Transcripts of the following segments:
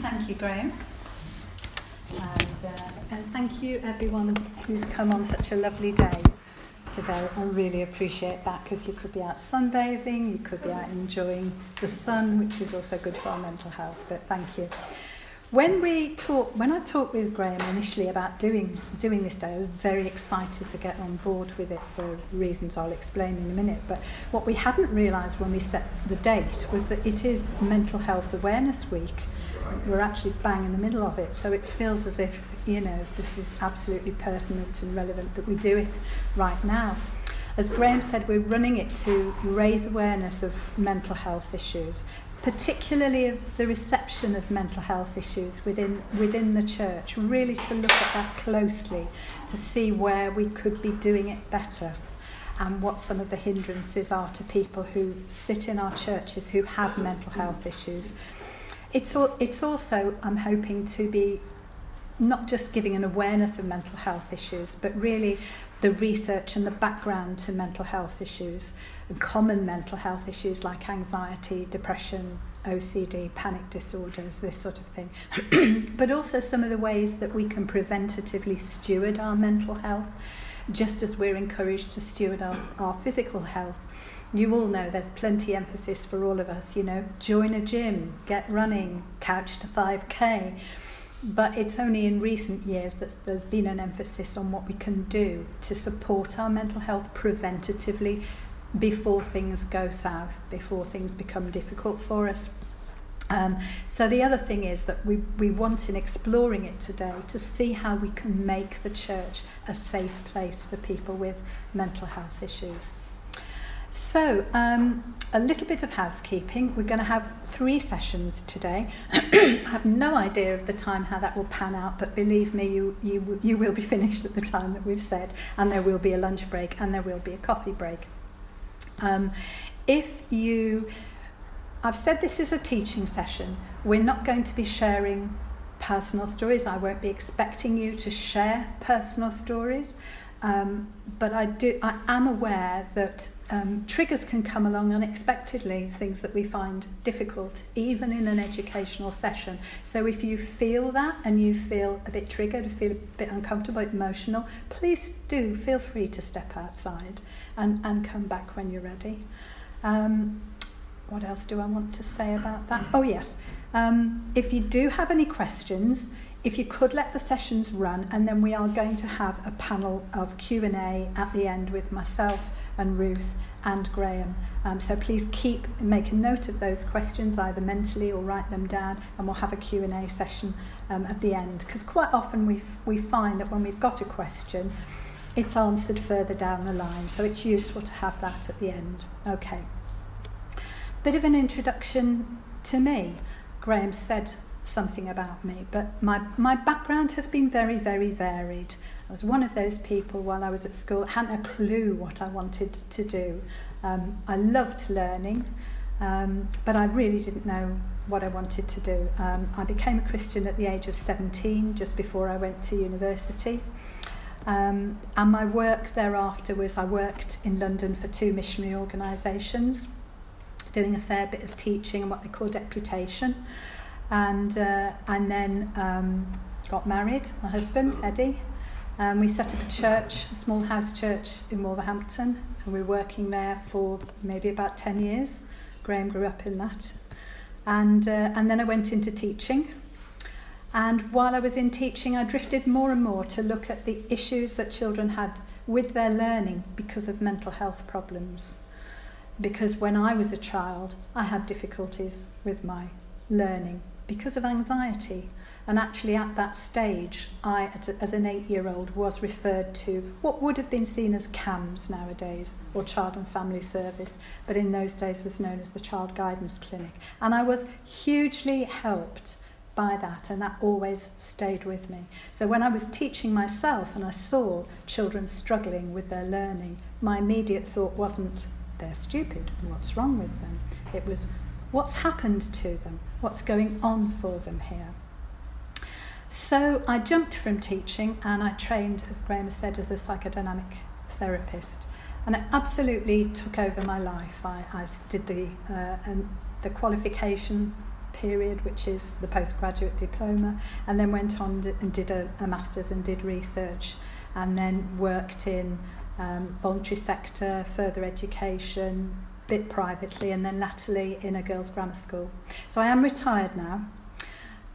thank you, Graham. And, uh, and thank you, everyone who's come on such a lovely day today. I really appreciate that because you could be out sunbathing, you could be out enjoying the sun, which is also good for our mental health. But thank you. When we talk, when I talked with Graham initially about doing doing this day, I was very excited to get on board with it for reasons I'll explain in a minute. But what we hadn't realised when we set the date was that it is Mental Health Awareness Week. We're actually bang in the middle of it, so it feels as if you know this is absolutely pertinent and relevant that we do it right now. As Graham said, we're running it to raise awareness of mental health issues particularly of the reception of mental health issues within within the church really to look at that closely to see where we could be doing it better and what some of the hindrances are to people who sit in our churches who have mental health issues. It's al- it's also I'm hoping to be not just giving an awareness of mental health issues but really the research and the background to mental health issues and common mental health issues like anxiety, depression, OCD, panic disorders, this sort of thing. but also some of the ways that we can preventatively steward our mental health, just as we're encouraged to steward our, our physical health. You all know there's plenty emphasis for all of us, you know, join a gym, get running, couch to 5k. But it's only in recent years that there's been an emphasis on what we can do to support our mental health preventatively before things go south, before things become difficult for us. Um, so the other thing is that we, we want in exploring it today to see how we can make the church a safe place for people with mental health issues. So, um, a little bit of housekeeping. We're going to have three sessions today. I have no idea of the time how that will pan out, but believe me, you, you, you will be finished at the time that we've said, and there will be a lunch break and there will be a coffee break. Um, if you, I've said this is a teaching session, we're not going to be sharing personal stories. I won't be expecting you to share personal stories. Um, but I do. I am aware that um, triggers can come along unexpectedly, things that we find difficult, even in an educational session. So if you feel that and you feel a bit triggered, feel a bit uncomfortable, emotional, please do feel free to step outside and, and come back when you're ready. Um, what else do I want to say about that? Oh yes, um, if you do have any questions if you could let the sessions run and then we are going to have a panel of Q&A at the end with myself and Ruth and Graham. Um, so please keep make a note of those questions either mentally or write them down and we'll have a Q&A session um, at the end because quite often we we find that when we've got a question it's answered further down the line so it's useful to have that at the end. Okay. Bit of an introduction to me. Graham said something about me. But my, my background has been very, very varied. I was one of those people while I was at school, hadn't a clue what I wanted to do. Um, I loved learning, um, but I really didn't know what I wanted to do. Um, I became a Christian at the age of 17, just before I went to university. Um, and my work thereafter was I worked in London for two missionary organisations, doing a fair bit of teaching and what they call deputation and uh, and then um, got married. My husband Eddie. Um, we set up a church, a small house church in Wolverhampton, and we were working there for maybe about ten years. Graham grew up in that, and uh, and then I went into teaching. And while I was in teaching, I drifted more and more to look at the issues that children had with their learning because of mental health problems. Because when I was a child, I had difficulties with my learning because of anxiety. And actually, at that stage, I, as an eight year old, was referred to what would have been seen as CAMHS nowadays, or Child and Family Service, but in those days was known as the Child Guidance Clinic. And I was hugely helped by that, and that always stayed with me. So when I was teaching myself and I saw children struggling with their learning, my immediate thought wasn't, they're stupid, what's wrong with them? It was, what's happened to them? what's going on for them here. So I jumped from teaching and I trained, as Graham said, as a psychodynamic therapist. And it absolutely took over my life. I, I did the, uh, and the qualification period, which is the postgraduate diploma, and then went on and did a, a master's and did research, and then worked in um, voluntary sector, further education, bit privately, and then latterly in a girls' grammar school. So I am retired now.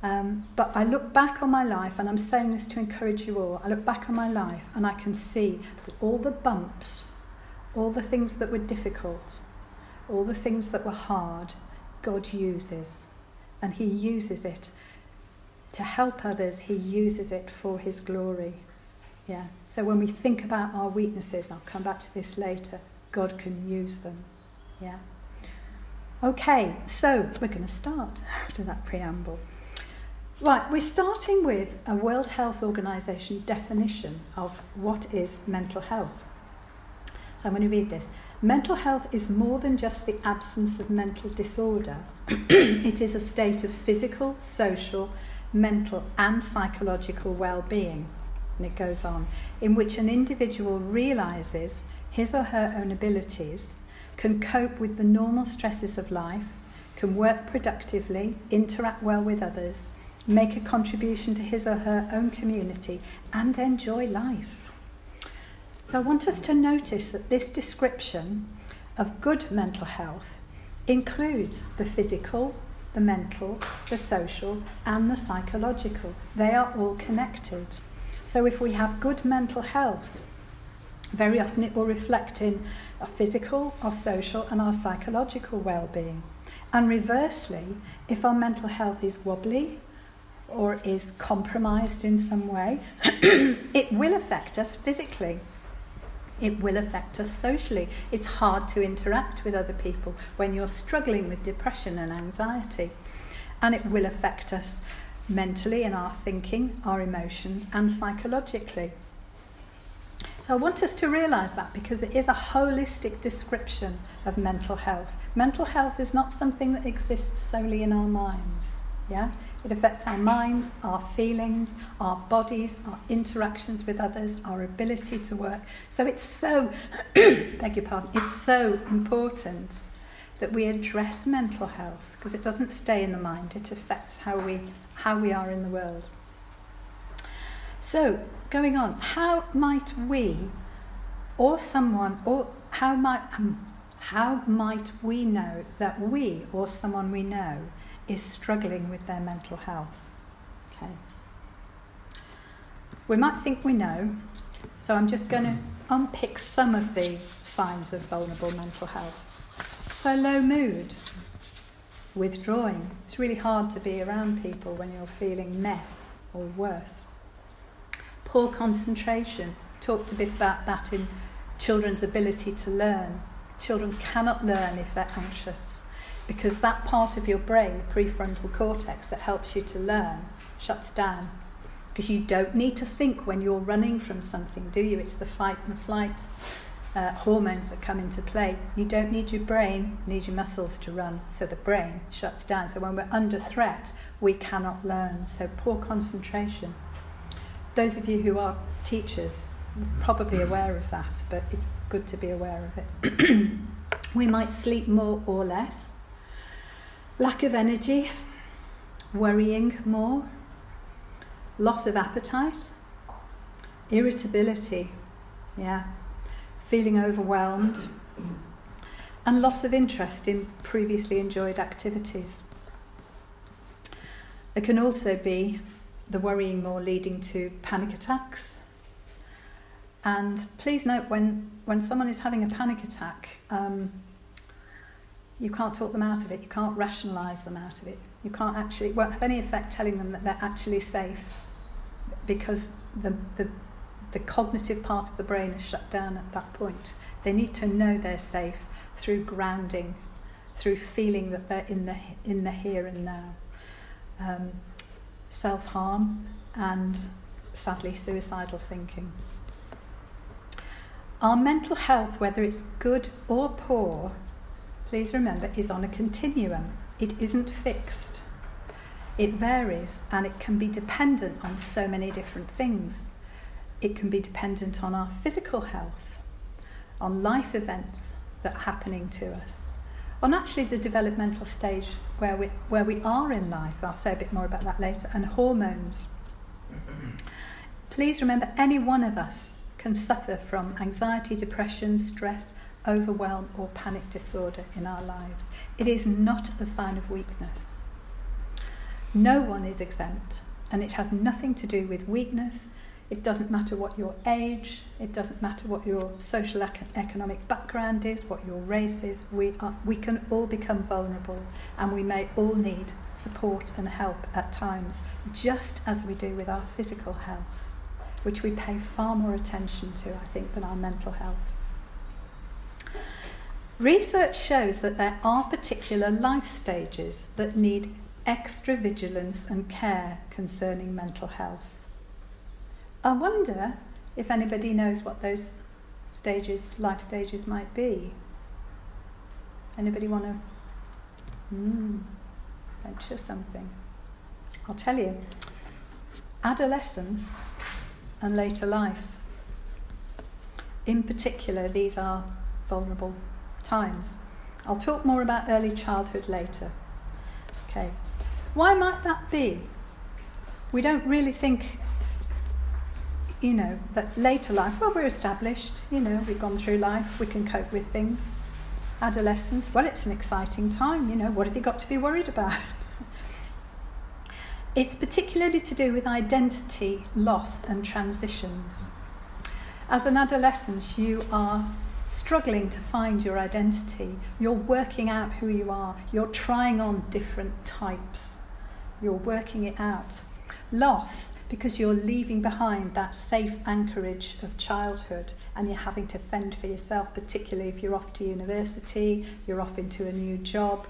Um, but I look back on my life, and I'm saying this to encourage you all. I look back on my life and I can see that all the bumps, all the things that were difficult, all the things that were hard, God uses. And He uses it to help others, He uses it for His glory. Yeah. So when we think about our weaknesses, I'll come back to this later, God can use them. Yeah. Okay, so we're going to start after that preamble. Right, we're starting with a World Health Organization definition of what is mental health. So I'm going to read this. Mental health is more than just the absence of mental disorder, it is a state of physical, social, mental, and psychological well being. And it goes on, in which an individual realizes his or her own abilities, can cope with the normal stresses of life, can work productively, interact well with others, make a contribution to his or her own community, and enjoy life. So I want us to notice that this description of good mental health includes the physical, the mental, the social, and the psychological. They are all connected. So if we have good mental health, very often it will reflect in our physical, our social, and our psychological well being. And reversely, if our mental health is wobbly, or is compromised in some way, it will affect us physically. It will affect us socially. It's hard to interact with other people when you're struggling with depression and anxiety. And it will affect us mentally in our thinking, our emotions, and psychologically. So I want us to realize that because it is a holistic description of mental health. Mental health is not something that exists solely in our minds. Yeah? It affects our minds, our feelings, our bodies, our interactions with others, our ability to work. So it's so, beg your pardon, it's so important that we address mental health because it doesn't stay in the mind, it affects how we, how we are in the world. So, going on, how might we or someone, or how might, um, how might we know that we or someone we know is struggling with their mental health. Okay. We might think we know, so I'm just going to unpick some of the signs of vulnerable mental health. So, low mood, withdrawing. It's really hard to be around people when you're feeling meh or worse. Poor concentration. Talked a bit about that in children's ability to learn. Children cannot learn if they're anxious because that part of your brain, the prefrontal cortex, that helps you to learn, shuts down. Because you don't need to think when you're running from something, do you? It's the fight and flight uh, hormones that come into play. You don't need your brain, you need your muscles to run. So the brain shuts down. So when we're under threat, we cannot learn. So poor concentration. Those of you who are teachers, probably aware of that, but it's good to be aware of it. we might sleep more or less lack of energy, worrying more, loss of appetite, irritability, yeah, feeling overwhelmed, and loss of interest in previously enjoyed activities. There can also be the worrying more leading to panic attacks. And please note when, when someone is having a panic attack, um, you can't talk them out of it, you can't rationalise them out of it. You can't actually, it won't have any effect telling them that they're actually safe because the, the, the cognitive part of the brain is shut down at that point. They need to know they're safe through grounding, through feeling that they're in the, in the here and now. Um, Self harm and sadly suicidal thinking. Our mental health, whether it's good or poor, please remember, is on a continuum. It isn't fixed. It varies and it can be dependent on so many different things. It can be dependent on our physical health, on life events that are happening to us, on actually the developmental stage where we, where we are in life. I'll say a bit more about that later, and hormones. Please remember, any one of us can suffer from anxiety, depression, stress, overwhelm, or panic disorder in our lives. It is not a sign of weakness. No one is exempt, and it has nothing to do with weakness. It doesn't matter what your age, it doesn't matter what your social economic background is, what your race is. We, are, we can all become vulnerable, and we may all need support and help at times, just as we do with our physical health, which we pay far more attention to, I think, than our mental health. Research shows that there are particular life stages that need extra vigilance and care concerning mental health. I wonder if anybody knows what those stages, life stages might be. Anybody want to mm, venture something? I'll tell you. Adolescence and later life. In particular, these are vulnerable times. I'll talk more about early childhood later. Okay. Why might that be? We don't really think, you know, that later life, well, we're established, you know, we've gone through life, we can cope with things. Adolescence, well, it's an exciting time, you know, what have you got to be worried about? it's particularly to do with identity, loss, and transitions. As an adolescent, you are struggling to find your identity. You're working out who you are. You're trying on different types. You're working it out. Loss, because you're leaving behind that safe anchorage of childhood and you're having to fend for yourself, particularly if you're off to university, you're off into a new job.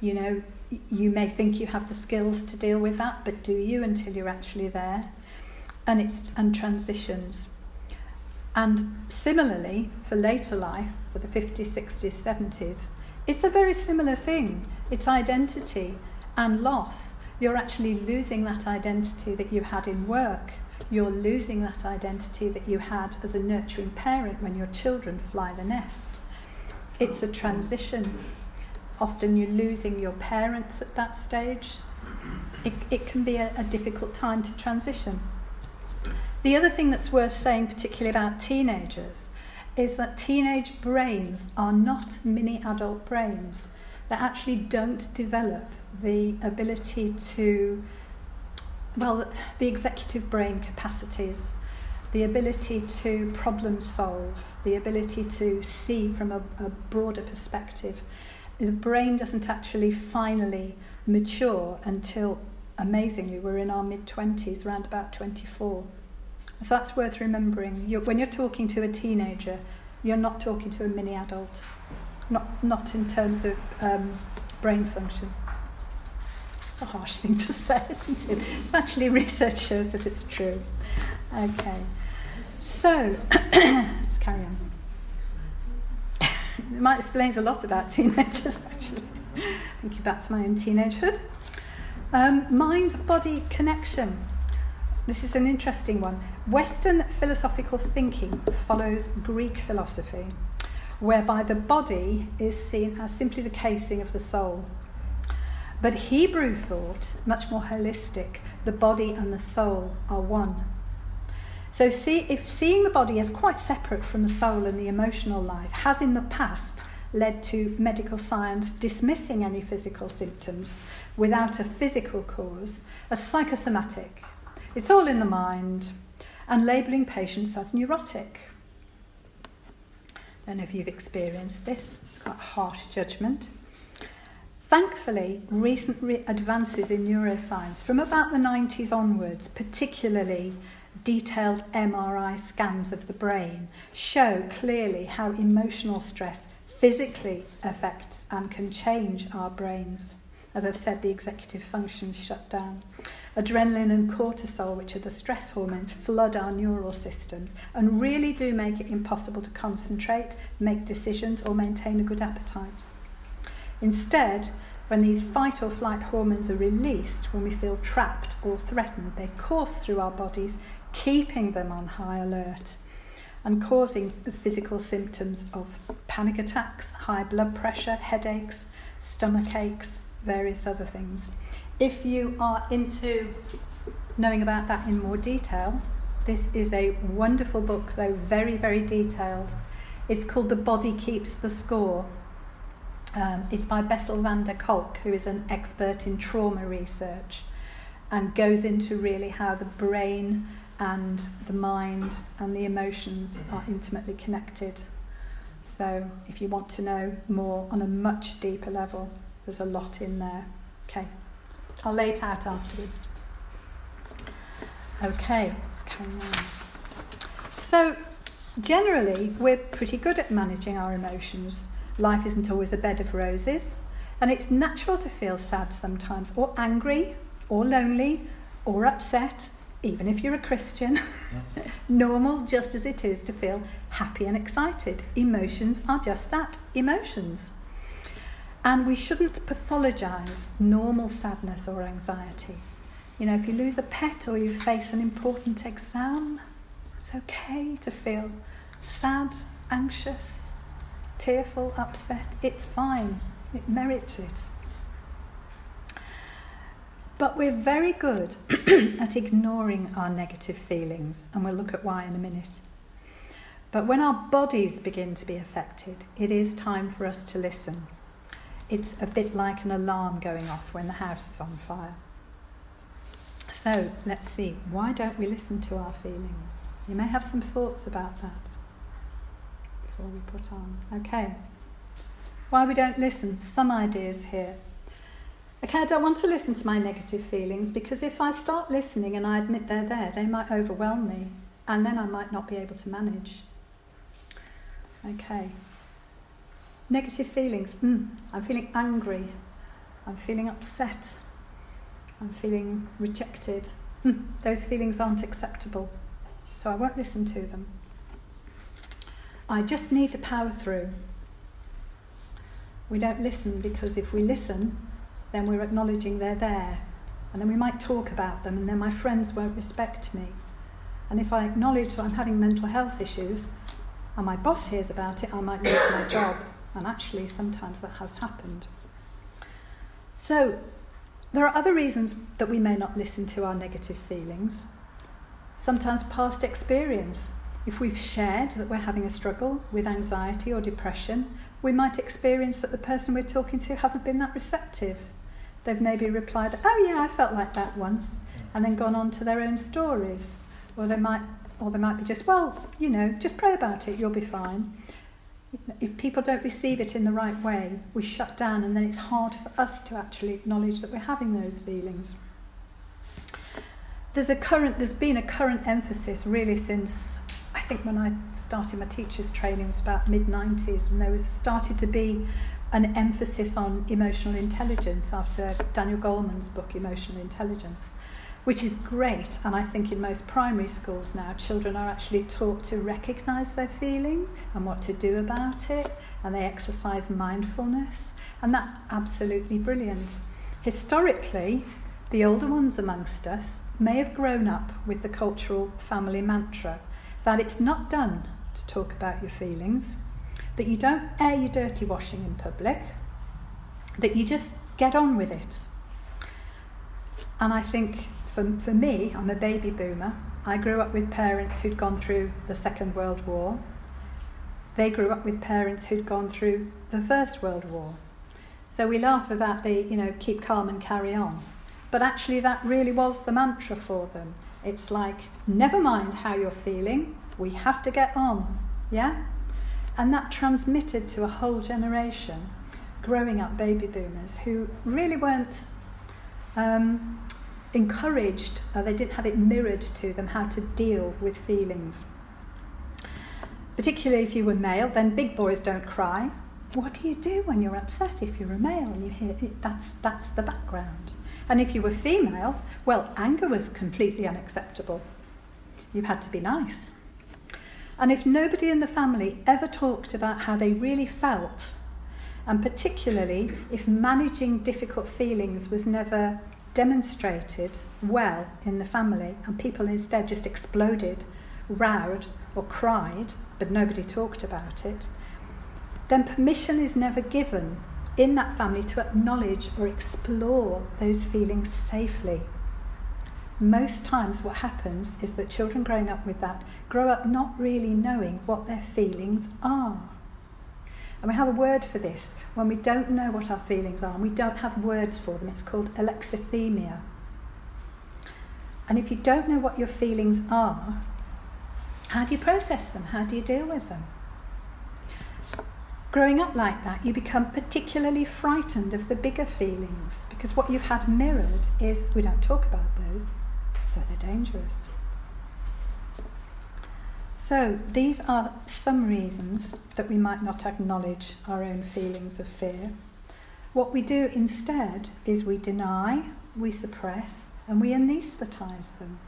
You know, you may think you have the skills to deal with that, but do you until you're actually there? And it's and transitions. And similarly, for later life, for the 50s, 60s, 70s, it's a very similar thing. It's identity and loss. You're actually losing that identity that you had in work. You're losing that identity that you had as a nurturing parent when your children fly the nest. It's a transition. Often you're losing your parents at that stage. It, it can be a, a difficult time to transition. The other thing that's worth saying, particularly about teenagers, is that teenage brains are not mini adult brains. They actually don't develop the ability to, well, the executive brain capacities, the ability to problem solve, the ability to see from a, a broader perspective. The brain doesn't actually finally mature until, amazingly, we're in our mid 20s, around about 24. So that's worth remembering. You're, when you're talking to a teenager, you're not talking to a mini adult, not, not in terms of um, brain function. It's a harsh thing to say, isn't it? It's actually, research shows that it's true. Okay, so let's carry on. it might explains a lot about teenagers, actually. Thinking back to my own teenagehood. Um, mind body connection. This is an interesting one. Western philosophical thinking follows Greek philosophy, whereby the body is seen as simply the casing of the soul. But Hebrew thought, much more holistic, the body and the soul are one. So, see, if seeing the body as quite separate from the soul and the emotional life has in the past led to medical science dismissing any physical symptoms without a physical cause as psychosomatic, it's all in the mind, and labelling patients as neurotic. I Don't know if you've experienced this, it's quite harsh judgment. Thankfully, recent re- advances in neuroscience from about the 90s onwards, particularly detailed MRI scans of the brain, show clearly how emotional stress physically affects and can change our brains. As I've said, the executive functions shut down. Adrenaline and cortisol, which are the stress hormones, flood our neural systems and really do make it impossible to concentrate, make decisions, or maintain a good appetite. Instead, when these fight or flight hormones are released, when we feel trapped or threatened, they course through our bodies, keeping them on high alert. and causing the physical symptoms of panic attacks, high blood pressure, headaches, stomach aches, various other things. If you are into knowing about that in more detail, this is a wonderful book, though very, very detailed. It's called The Body Keeps the Score. Um, it's by Bessel van der Kolk, who is an expert in trauma research and goes into really how the brain and the mind and the emotions are intimately connected. So, if you want to know more on a much deeper level, there's a lot in there. Okay, I'll lay it out afterwards. Okay, let's carry on. So, generally, we're pretty good at managing our emotions. Life isn't always a bed of roses, and it's natural to feel sad sometimes, or angry, or lonely, or upset even if you're a Christian, normal just as it is to feel happy and excited. Emotions are just that emotions. And we shouldn't pathologize normal sadness or anxiety. You know, if you lose a pet or you face an important exam, it's okay to feel sad, anxious, tearful, upset. It's fine, it merits it. But we're very good at ignoring our negative feelings, and we'll look at why in a minute. But when our bodies begin to be affected, it is time for us to listen. It's a bit like an alarm going off when the house is on fire. So let's see, why don't we listen to our feelings? You may have some thoughts about that before we put on. Okay. Why we don't listen? Some ideas here. Okay, I don't want to listen to my negative feelings because if I start listening and I admit they're there, they might overwhelm me and then I might not be able to manage. Okay. Negative feelings. Mm, I'm feeling angry. I'm feeling upset. I'm feeling rejected. Mm, those feelings aren't acceptable, so I won't listen to them. I just need to power through. We don't listen because if we listen, then we're acknowledging they're there. And then we might talk about them, and then my friends won't respect me. And if I acknowledge that I'm having mental health issues, and my boss hears about it, I might lose my job. And actually, sometimes that has happened. So, there are other reasons that we may not listen to our negative feelings. Sometimes past experience. If we've shared that we're having a struggle with anxiety or depression, we might experience that the person we're talking to hasn't been that receptive they've maybe replied, "Oh yeah, I felt like that once," and then gone on to their own stories. Or they might, or they might be just, "Well, you know, just pray about it, you'll be fine." If people don't receive it in the right way, we shut down, and then it's hard for us to actually acknowledge that we're having those feelings. There's a current, there's been a current emphasis really since I think when I started my teachers training was about mid 90s, when there was started to be an emphasis on emotional intelligence after Daniel Goleman's book, Emotional Intelligence, which is great. And I think in most primary schools now, children are actually taught to recognize their feelings and what to do about it, and they exercise mindfulness. And that's absolutely brilliant. Historically, the older ones amongst us may have grown up with the cultural family mantra that it's not done to talk about your feelings, that you don't air your dirty washing in public, that you just get on with it. And I think for, for me, I'm a baby boomer. I grew up with parents who'd gone through the Second World War. They grew up with parents who'd gone through the First World War. So we laugh about the, you know, keep calm and carry on. But actually, that really was the mantra for them. It's like, never mind how you're feeling, we have to get on. Yeah? And that transmitted to a whole generation growing up baby boomers who really weren't um, encouraged, uh, they didn't have it mirrored to them how to deal with feelings. Particularly if you were male, then big boys don't cry. What do you do when you're upset if you're a male and you hear it? That's, that's the background. And if you were female, well, anger was completely unacceptable. You had to be nice. And if nobody in the family ever talked about how they really felt, and particularly if managing difficult feelings was never demonstrated well in the family, and people instead just exploded, rowed, or cried, but nobody talked about it, then permission is never given in that family to acknowledge or explore those feelings safely. Most times, what happens is that children growing up with that grow up not really knowing what their feelings are. And we have a word for this when we don't know what our feelings are and we don't have words for them. It's called alexithymia. And if you don't know what your feelings are, how do you process them? How do you deal with them? Growing up like that, you become particularly frightened of the bigger feelings because what you've had mirrored is we don't talk about those, so they're dangerous. So, these are some reasons that we might not acknowledge our own feelings of fear. What we do instead is we deny, we suppress, and we anaesthetise them.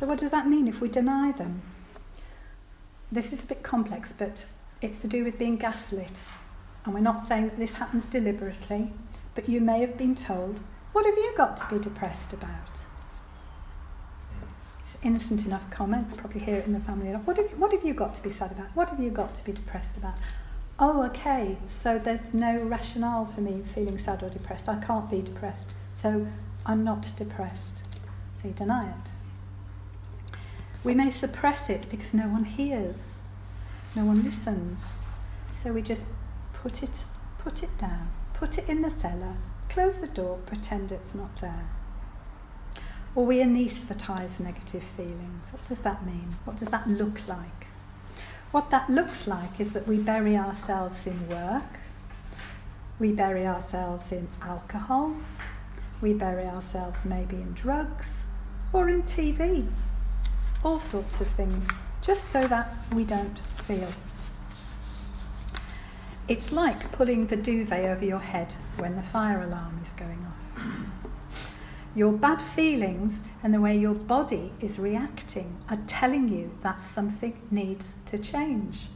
So, what does that mean if we deny them? This is a bit complex, but it's to do with being gaslit. And we're not saying that this happens deliberately, but you may have been told, What have you got to be depressed about? Innocent enough comment, probably hear it in the family. What have, what have you got to be sad about? What have you got to be depressed about? Oh, okay, so there's no rationale for me feeling sad or depressed. I can't be depressed, so I'm not depressed. So you deny it. We may suppress it because no one hears, no one listens. So we just put it, put it down, put it in the cellar, close the door, pretend it's not there. Or we anaesthetise negative feelings. What does that mean? What does that look like? What that looks like is that we bury ourselves in work, we bury ourselves in alcohol, we bury ourselves maybe in drugs or in TV all sorts of things, just so that we don't feel. It's like pulling the duvet over your head when the fire alarm is going off. Your bad feelings and the way your body is reacting are telling you that something needs to change.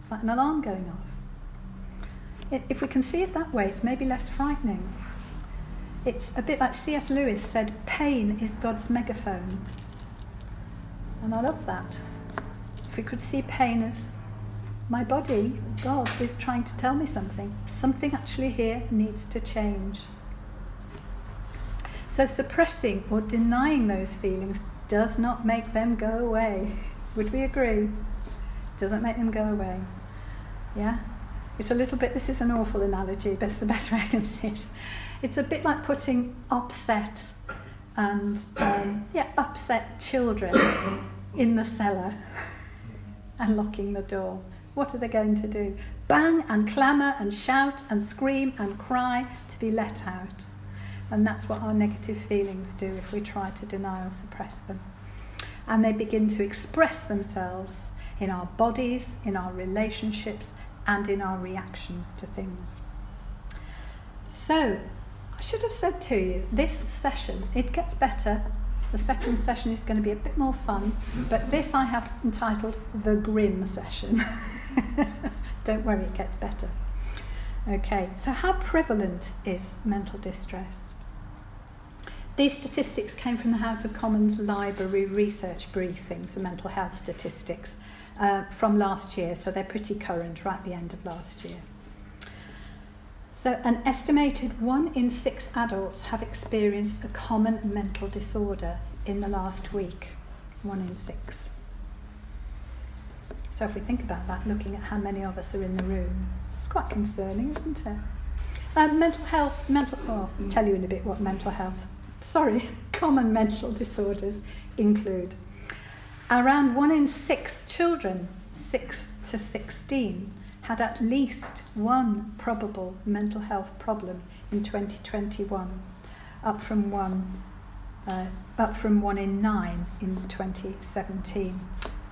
It's like an alarm going off. If we can see it that way, it's maybe less frightening. It's a bit like C.S. Lewis said pain is God's megaphone. And I love that. If we could see pain as my body, God is trying to tell me something. Something actually here needs to change. So suppressing or denying those feelings does not make them go away. Would we agree? Doesn't make them go away. Yeah? It's a little bit, this is an awful analogy, but it's the best way I can see it. It's a bit like putting upset and um, yeah, upset children in the cellar and locking the door. What are they going to do? Bang and clamour and shout and scream and cry to be let out. And that's what our negative feelings do if we try to deny or suppress them. And they begin to express themselves in our bodies, in our relationships, and in our reactions to things. So, I should have said to you, this session, it gets better. The second session is going to be a bit more fun, but this I have entitled The Grim Session. Don't worry, it gets better. Okay, so how prevalent is mental distress? These statistics came from the House of Commons Library research briefings, the mental health statistics uh, from last year, so they're pretty current, right at the end of last year. So, an estimated one in six adults have experienced a common mental disorder in the last week. One in six. So, if we think about that, looking at how many of us are in the room, it's quite concerning, isn't it? Um, mental health, mental, oh, I'll tell you in a bit what mental health, sorry, common mental disorders include. Around one in six children, 6 to 16, had at least one probable mental health problem in 2021, up from one, uh, up from one in nine in 2017.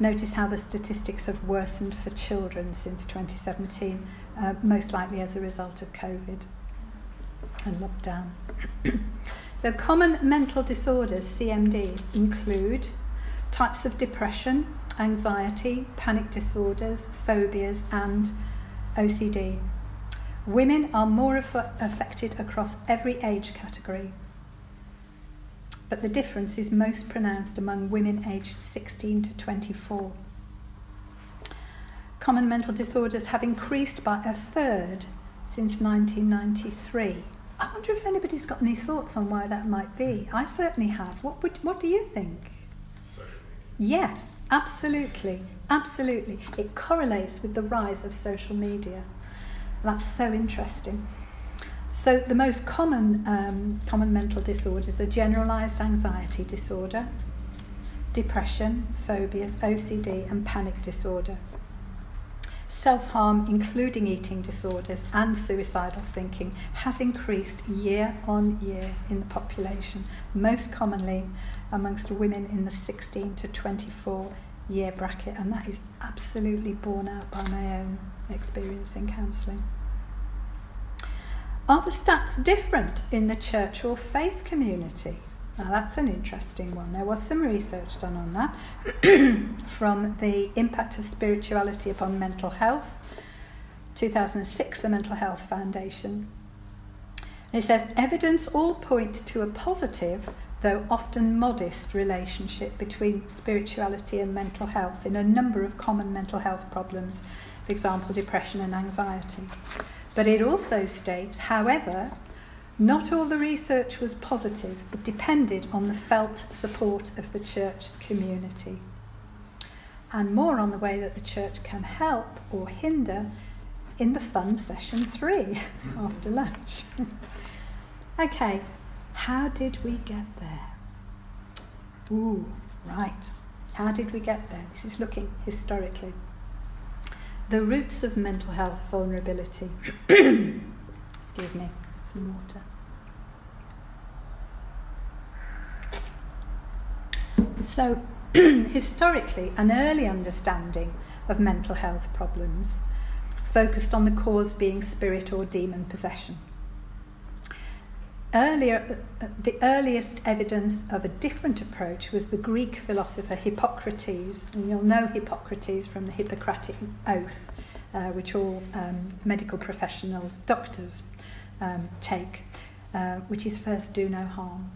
Notice how the statistics have worsened for children since 2017, uh, most likely as a result of COVID and lockdown. so, common mental disorders, CMDs, include types of depression, anxiety, panic disorders, phobias, and OCD. Women are more affected across every age category. but the difference is most pronounced among women aged 16 to 24. Common mental disorders have increased by a third since 1993. I wonder if anybody's got any thoughts on why that might be. I certainly have. What, would, what do you think? Yes, absolutely. Absolutely. It correlates with the rise of social media. That's so interesting. So, the most common, um, common mental disorders are generalized anxiety disorder, depression, phobias, OCD, and panic disorder. Self harm, including eating disorders and suicidal thinking, has increased year on year in the population, most commonly amongst women in the 16 to 24 year bracket, and that is absolutely borne out by my own experience in counselling. Are the stats different in the church or faith community? Now, that's an interesting one. There was some research done on that from the Impact of Spirituality upon Mental Health, 2006, the Mental Health Foundation. And it says evidence all point to a positive though often modest, relationship between spirituality and mental health in a number of common mental health problems, for example, depression and anxiety. But it also states, however, not all the research was positive, it depended on the felt support of the church community. And more on the way that the church can help or hinder in the fun session three after lunch. okay, how did we get there? Ooh, right. How did we get there? This is looking historically. The roots of mental health vulnerability. Excuse me, some water. So, historically, an early understanding of mental health problems focused on the cause being spirit or demon possession. Earlier, uh, the earliest evidence of a different approach was the Greek philosopher Hippocrates, and you'll know Hippocrates from the Hippocratic Oath, uh, which all um, medical professionals, doctors, um, take, uh, which is first do no harm.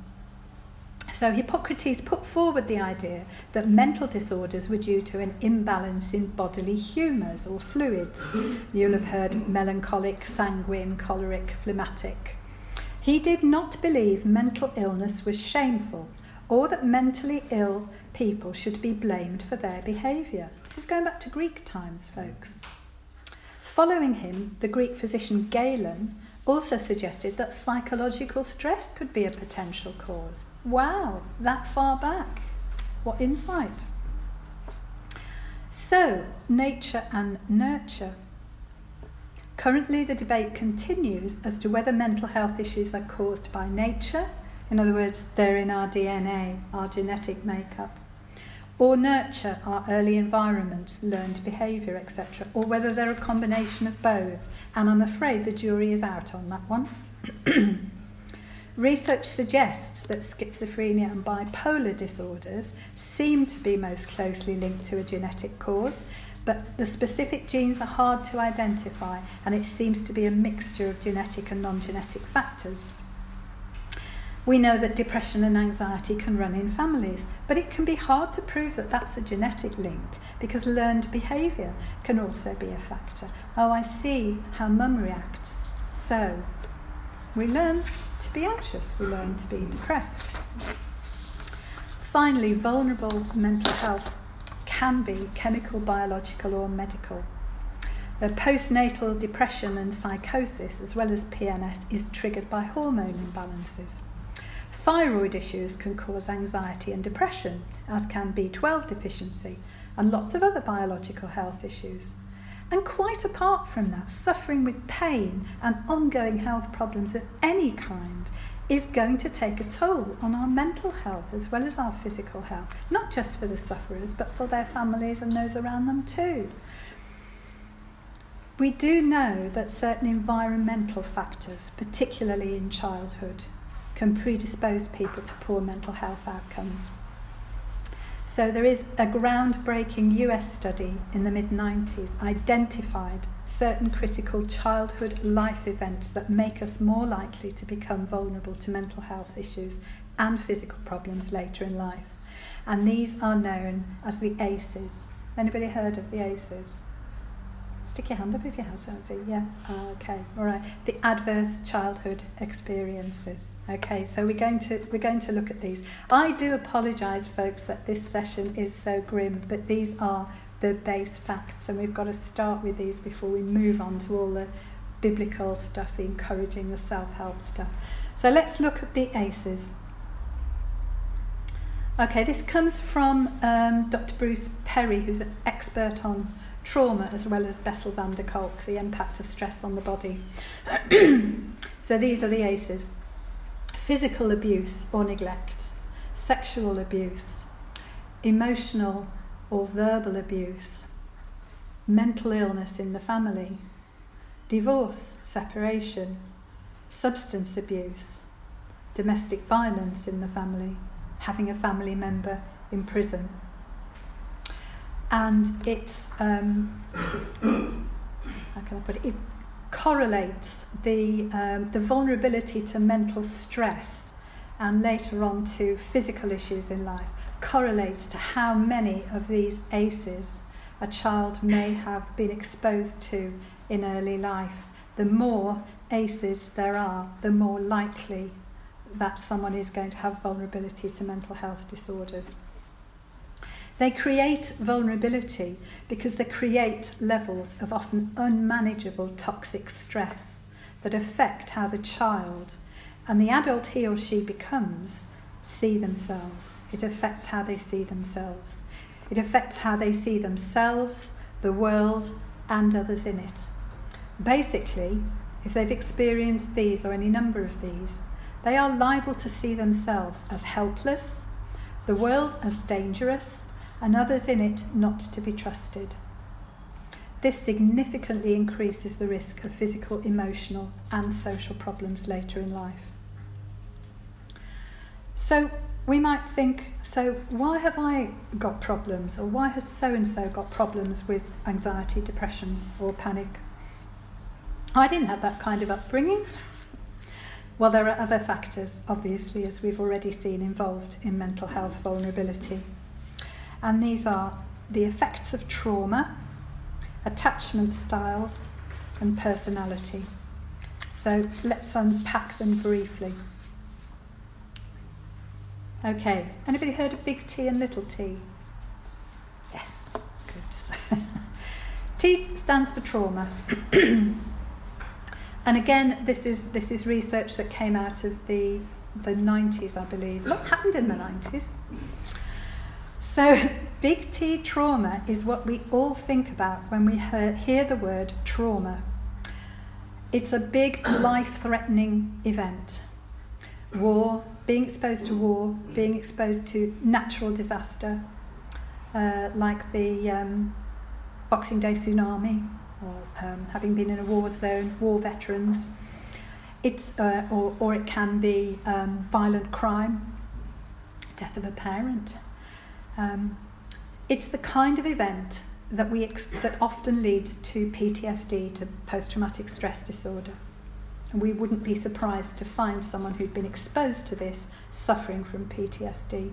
So Hippocrates put forward the idea that mental disorders were due to an imbalance in bodily humours or fluids. You'll have heard melancholic, sanguine, choleric, phlegmatic. He did not believe mental illness was shameful or that mentally ill people should be blamed for their behaviour. This is going back to Greek times, folks. Following him, the Greek physician Galen also suggested that psychological stress could be a potential cause. Wow, that far back. What insight. So, nature and nurture. Currently, the debate continues as to whether mental health issues are caused by nature, in other words, they're in our DNA, our genetic makeup, or nurture, our early environments, learned behaviour, etc., or whether they're a combination of both. And I'm afraid the jury is out on that one. Research suggests that schizophrenia and bipolar disorders seem to be most closely linked to a genetic cause, but the specific genes are hard to identify and it seems to be a mixture of genetic and non genetic factors. We know that depression and anxiety can run in families, but it can be hard to prove that that's a genetic link because learned behaviour can also be a factor. Oh, I see how mum reacts. So, we learn to be anxious, we learn to be depressed. Finally, vulnerable mental health can be chemical, biological, or medical. The postnatal depression and psychosis, as well as PMS, is triggered by hormone imbalances. Thyroid issues can cause anxiety and depression, as can B12 deficiency, and lots of other biological health issues. And quite apart from that, suffering with pain and ongoing health problems of any kind is going to take a toll on our mental health as well as our physical health, not just for the sufferers, but for their families and those around them too. We do know that certain environmental factors, particularly in childhood, can predispose people to poor mental health outcomes. So there is a groundbreaking US study in the mid 90s identified certain critical childhood life events that make us more likely to become vulnerable to mental health issues and physical problems later in life. And these are known as the ACEs. Anybody heard of the ACEs? Stick your hand up if you have something. Yeah. Oh, okay. All right. The adverse childhood experiences. Okay. So we're going to we're going to look at these. I do apologise, folks, that this session is so grim, but these are the base facts, and we've got to start with these before we move on to all the biblical stuff, the encouraging, the self-help stuff. So let's look at the ACEs. Okay, this comes from um, Dr. Bruce Perry, who's an expert on trauma as well as Bessel van der Kolk, the impact of stress on the body. so these are the ACEs physical abuse or neglect, sexual abuse, emotional or verbal abuse, mental illness in the family, divorce, separation, substance abuse, domestic violence in the family, having a family member in prison and it's um, how can I put it? It correlates the um, the vulnerability to mental stress and later on to physical issues in life correlates to how many of these ACEs a child may have been exposed to in early life. The more ACEs there are, the more likely that someone is going to have vulnerability to mental health disorders. They create vulnerability because they create levels of often unmanageable toxic stress that affect how the child and the adult he or she becomes see themselves. It affects how they see themselves. It affects how they see themselves, the world, and others in it. Basically, if they've experienced these or any number of these, they are liable to see themselves as helpless, the world as dangerous, and others in it not to be trusted. This significantly increases the risk of physical, emotional, and social problems later in life. So we might think, so why have I got problems, or why has so and so got problems with anxiety, depression, or panic? I didn't have that kind of upbringing. Well, there are other factors, obviously, as we've already seen, involved in mental health vulnerability and these are the effects of trauma, attachment styles, and personality. So let's unpack them briefly. Okay, anybody heard of big T and little t? Yes, good. T stands for trauma. and again, this is this is research that came out of the the 90s, I believe. Lot happened in the 90s. So, big T trauma is what we all think about when we hear the word trauma. It's a big life threatening event. War, being exposed to war, being exposed to natural disaster, uh, like the um, Boxing Day tsunami, or um, having been in a war zone, war veterans. It's, uh, or, or it can be um, violent crime, death of a parent, um, it's the kind of event that, we ex- that often leads to PTSD, to post traumatic stress disorder. And we wouldn't be surprised to find someone who'd been exposed to this suffering from PTSD.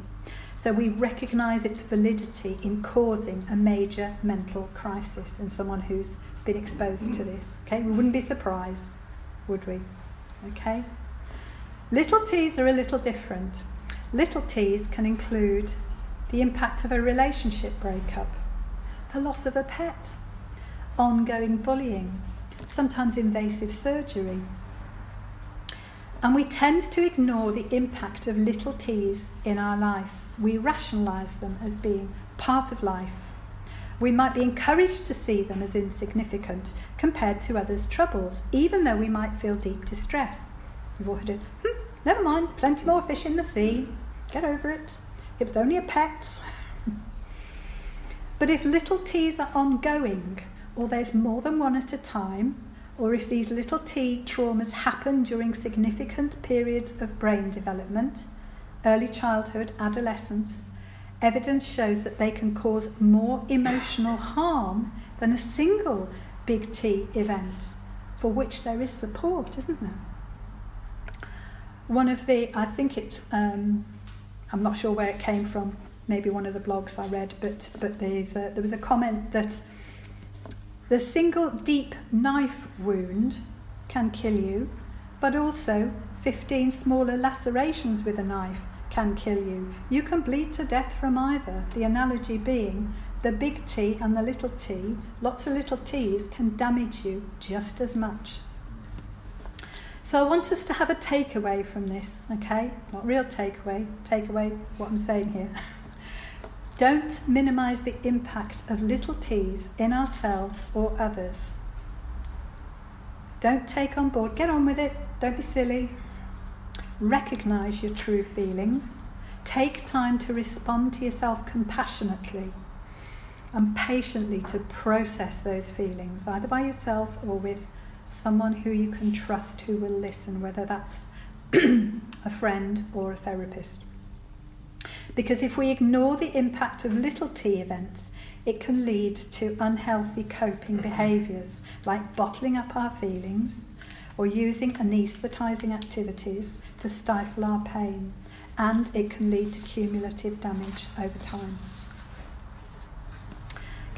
So we recognise its validity in causing a major mental crisis in someone who's been exposed to this. Okay, we wouldn't be surprised, would we? Okay? Little t's are a little different. Little t's can include the impact of a relationship breakup, the loss of a pet, ongoing bullying, sometimes invasive surgery. And we tend to ignore the impact of little t's in our life. We rationalise them as being part of life. We might be encouraged to see them as insignificant compared to others' troubles, even though we might feel deep distress. You've all heard it, hmm, never mind, plenty more fish in the sea, get over it. It was only a pet. but if little t's are ongoing, or there's more than one at a time, or if these little t traumas happen during significant periods of brain development, early childhood, adolescence, evidence shows that they can cause more emotional harm than a single big T event for which there is support, isn't there? One of the, I think it, um, I'm not sure where it came from, maybe one of the blogs I read, but, but there's a, there was a comment that the single deep knife wound can kill you, but also 15 smaller lacerations with a knife can kill you. You can bleed to death from either, the analogy being the big T and the little t, lots of little t's can damage you just as much. So I want us to have a takeaway from this, okay? Not real takeaway, takeaway what I'm saying here. Don't minimize the impact of little t's in ourselves or others. Don't take on board, get on with it, don't be silly. Recognize your true feelings. Take time to respond to yourself compassionately and patiently to process those feelings, either by yourself or with someone who you can trust who will listen, whether that's a friend or a therapist. Because if we ignore the impact of little t events, it can lead to unhealthy coping behaviours like bottling up our feelings or using anaesthetising activities to stifle our pain, and it can lead to cumulative damage over time.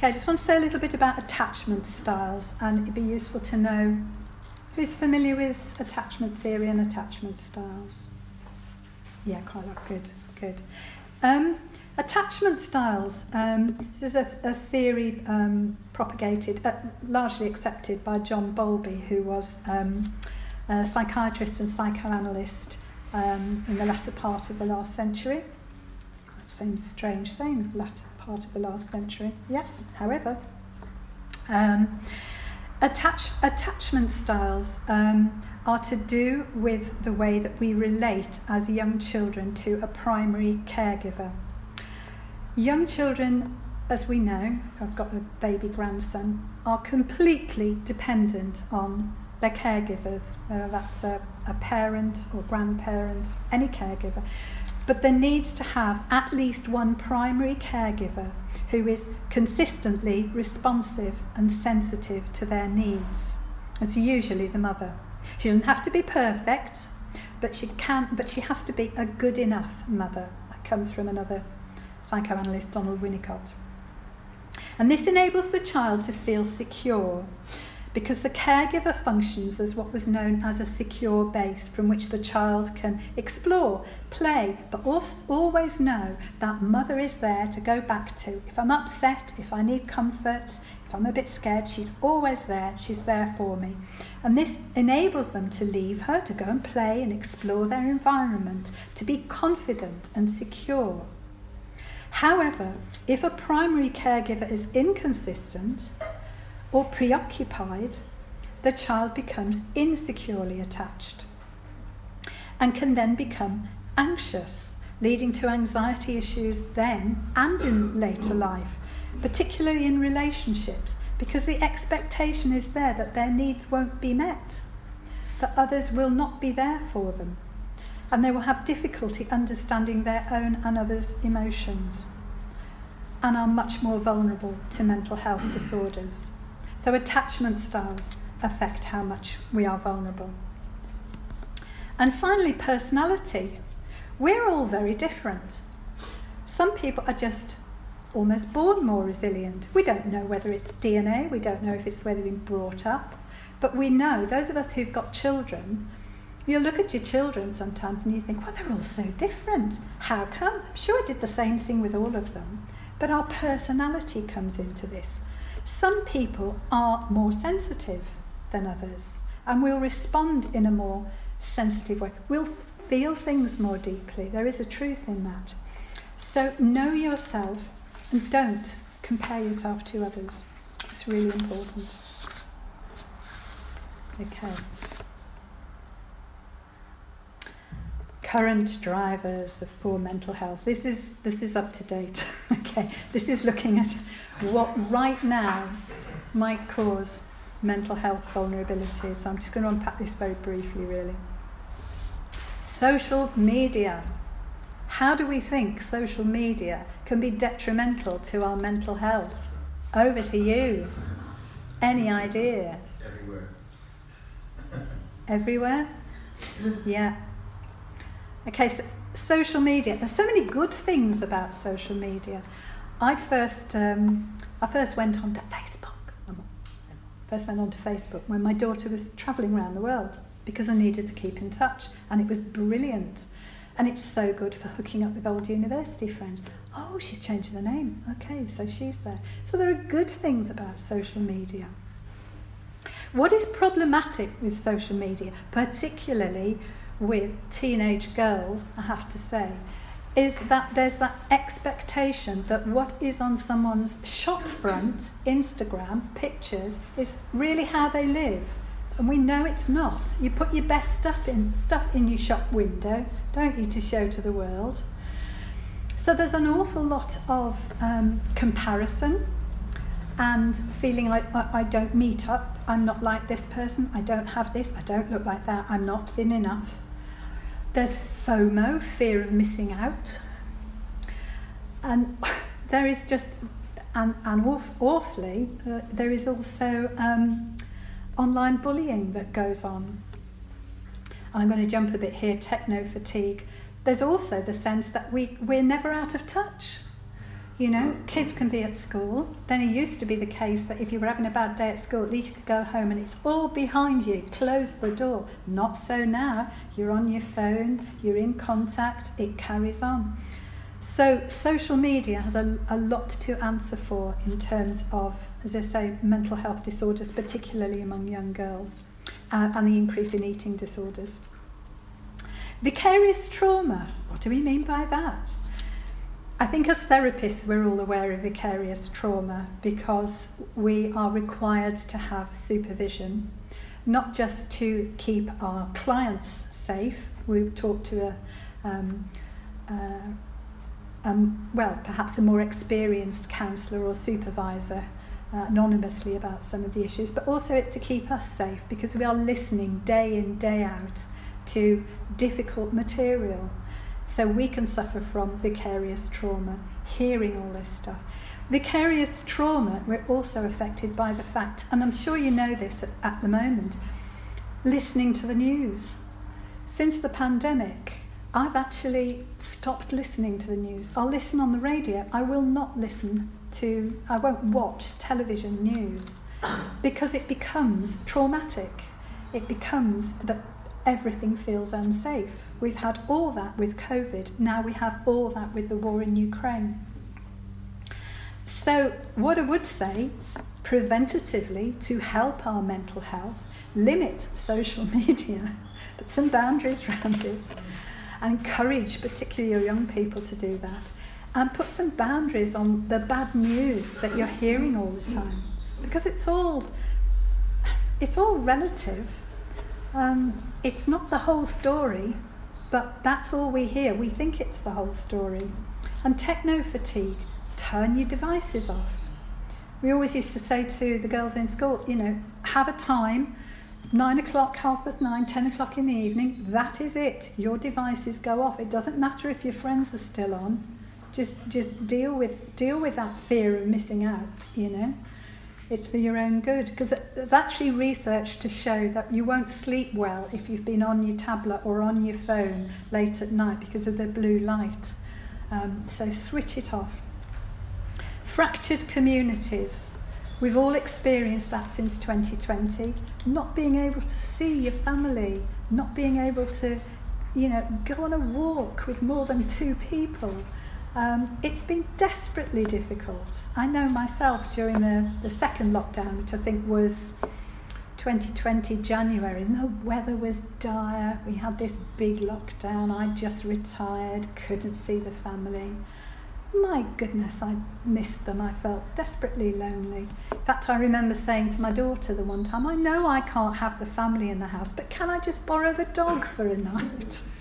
Okay, I just want to say a little bit about attachment styles, and it'd be useful to know who's familiar with attachment theory and attachment styles. Yeah, quite a lot. Good, good. Um, attachment styles. Um, this is a, a theory um, propagated, uh, largely accepted by John Bowlby, who was um, a psychiatrist and psychoanalyst um, in the latter part of the last century. That seems strange saying latter part of the last century. Yeah, however. Um, attach, attachment styles um, are to do with the way that we relate as young children to a primary caregiver. Young children, as we know, I've got a baby grandson, are completely dependent on their caregivers, whether that's a, a parent or grandparents, any caregiver. But there needs to have at least one primary caregiver who is consistently responsive and sensitive to their needs. It's usually the mother. She doesn't have to be perfect, but she can but she has to be a good enough mother. That comes from another psychoanalyst, Donald Winnicott. And this enables the child to feel secure because the caregiver functions as what was known as a secure base from which the child can explore, play, but also always know that mother is there to go back to. If I'm upset, if I need comfort, if I'm a bit scared, she's always there, she's there for me. And this enables them to leave her, to go and play and explore their environment, to be confident and secure. However, if a primary caregiver is inconsistent, or preoccupied, the child becomes insecurely attached and can then become anxious, leading to anxiety issues then and in later life, particularly in relationships, because the expectation is there that their needs won't be met, that others will not be there for them, and they will have difficulty understanding their own and others' emotions, and are much more vulnerable to mental health disorders. So, attachment styles affect how much we are vulnerable. And finally, personality. We're all very different. Some people are just almost born more resilient. We don't know whether it's DNA, we don't know if it's whether we've been brought up, but we know, those of us who've got children, you'll look at your children sometimes and you think, well, they're all so different. How come? I'm sure I did the same thing with all of them. But our personality comes into this. Some people are more sensitive than others and will respond in a more sensitive way. We'll feel things more deeply. There is a truth in that. So know yourself and don't compare yourself to others. It's really important. Okay. Current drivers of poor mental health. This is, this is up to date. okay, this is looking at what right now might cause mental health vulnerabilities. So I'm just going to unpack this very briefly, really. Social media. how do we think social media can be detrimental to our mental health? Over to you. Any idea? Everywhere. Everywhere? Yeah. Okay, so social media. There's so many good things about social media. I first, um, I first went onto Facebook. First went onto Facebook when my daughter was travelling around the world because I needed to keep in touch, and it was brilliant. And it's so good for hooking up with old university friends. Oh, she's changed her name. Okay, so she's there. So there are good things about social media. What is problematic with social media, particularly with teenage girls, I have to say, is that there's that expectation that what is on someone's shop front, Instagram, pictures, is really how they live. And we know it's not. You put your best stuff in stuff in your shop window, don't you, to show to the world. So there's an awful lot of um, comparison and feeling like I, I don't meet up, I'm not like this person, I don't have this, I don't look like that, I'm not thin enough. There's FOMO, fear of missing out. And there is just, and, and awf- awfully, uh, there is also um, online bullying that goes on. And I'm going to jump a bit here techno fatigue. There's also the sense that we, we're never out of touch. You know, kids can be at school. Then it used to be the case that if you were having a bad day at school, at least you could go home and it's all behind you. Close the door. Not so now. You're on your phone, you're in contact, it carries on. So, social media has a, a lot to answer for in terms of, as I say, mental health disorders, particularly among young girls, uh, and the increase in eating disorders. Vicarious trauma. What do we mean by that? I think as therapists, we're all aware of vicarious trauma because we are required to have supervision, not just to keep our clients safe. We talk to a, um, uh, um, well, perhaps a more experienced counsellor or supervisor uh, anonymously about some of the issues, but also it's to keep us safe because we are listening day in, day out to difficult material so we can suffer from vicarious trauma, hearing all this stuff. Vicarious trauma, we're also affected by the fact, and I'm sure you know this at, at the moment, listening to the news. Since the pandemic, I've actually stopped listening to the news. I'll listen on the radio. I will not listen to, I won't watch television news because it becomes traumatic. It becomes that everything feels unsafe. We've had all that with COVID, now we have all that with the war in Ukraine. So, what I would say, preventatively, to help our mental health, limit social media, put some boundaries around it, and encourage particularly your young people to do that, and put some boundaries on the bad news that you're hearing all the time, because it's all it's all relative. Um, it's not the whole story, but that's all we hear. We think it's the whole story. And techno fatigue, turn your devices off. We always used to say to the girls in school, you know, have a time, nine o'clock, half past nine, ten o'clock in the evening, that is it. Your devices go off. It doesn't matter if your friends are still on. Just just deal with deal with that fear of missing out, you know. It's for your own good because there's actually research to show that you won't sleep well if you've been on your tablet or on your phone late at night because of the blue light. Um, so switch it off. Fractured communities. We've all experienced that since 2020. Not being able to see your family, not being able to, you know, go on a walk with more than two people. Um, it's been desperately difficult. I know myself during the, the second lockdown, which I think was 2020 January, and the weather was dire. We had this big lockdown. I just retired, couldn't see the family. My goodness, I missed them. I felt desperately lonely. In fact, I remember saying to my daughter the one time, I know I can't have the family in the house, but can I just borrow the dog for a night?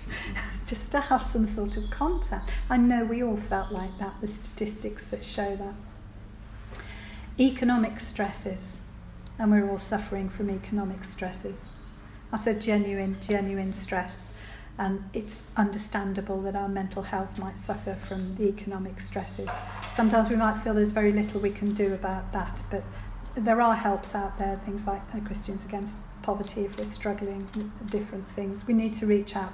just to have some sort of contact. I know we all felt like that, the statistics that show that. Economic stresses, and we're all suffering from economic stresses. I said genuine, genuine stress. And it's understandable that our mental health might suffer from the economic stresses. Sometimes we might feel there's very little we can do about that, but there are helps out there, things like uh, Christians Against Poverty if we're struggling different things. We need to reach out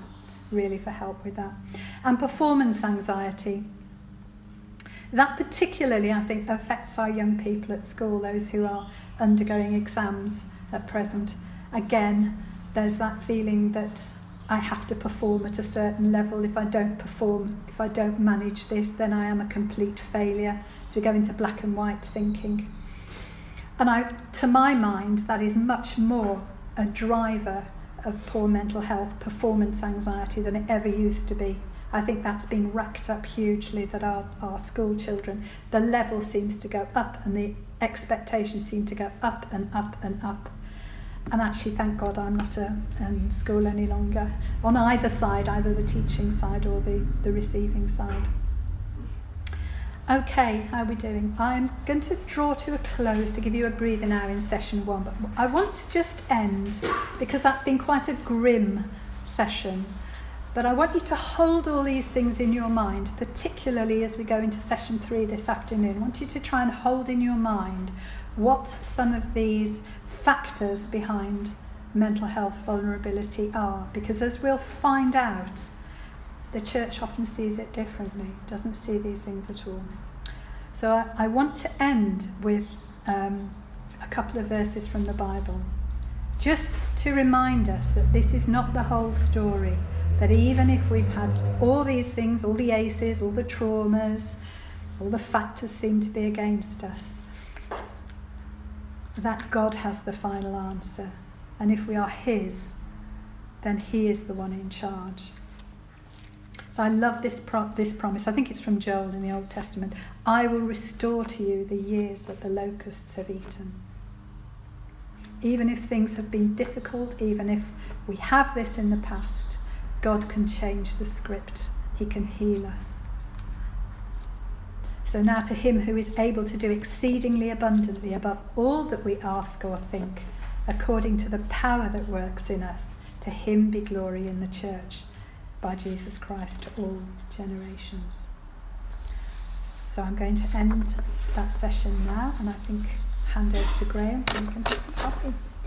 really for help with that. And performance anxiety. That particularly, I think, affects our young people at school, those who are undergoing exams at present. Again, there's that feeling that I have to perform at a certain level. If I don't perform, if I don't manage this, then I am a complete failure. So we go into black and white thinking. And I, to my mind, that is much more a driver of poor mental health, performance anxiety than it ever used to be. I think that's been racked up hugely that our, our school children, the level seems to go up and the expectations seem to go up and up and up. And actually, thank God I'm not a, in school any longer, on either side, either the teaching side or the, the receiving side. Okay, how are we doing? I'm going to draw to a close to give you a breather now in session one, but I want to just end because that's been quite a grim session. But I want you to hold all these things in your mind, particularly as we go into session three this afternoon. I want you to try and hold in your mind what some of these factors behind mental health vulnerability are, because as we'll find out, the church often sees it differently, doesn't see these things at all. So I, I want to end with um, a couple of verses from the Bible, just to remind us that this is not the whole story. That even if we've had all these things, all the ACEs, all the traumas, all the factors seem to be against us, that God has the final answer. And if we are His, then He is the one in charge. So I love this, pro- this promise. I think it's from Joel in the Old Testament. I will restore to you the years that the locusts have eaten. Even if things have been difficult, even if we have this in the past, God can change the script. He can heal us. So now to him who is able to do exceedingly abundantly above all that we ask or think, according to the power that works in us, to him be glory in the church by Jesus Christ to all generations. So I'm going to end that session now and I think hand over to Graham and we can have some coffee.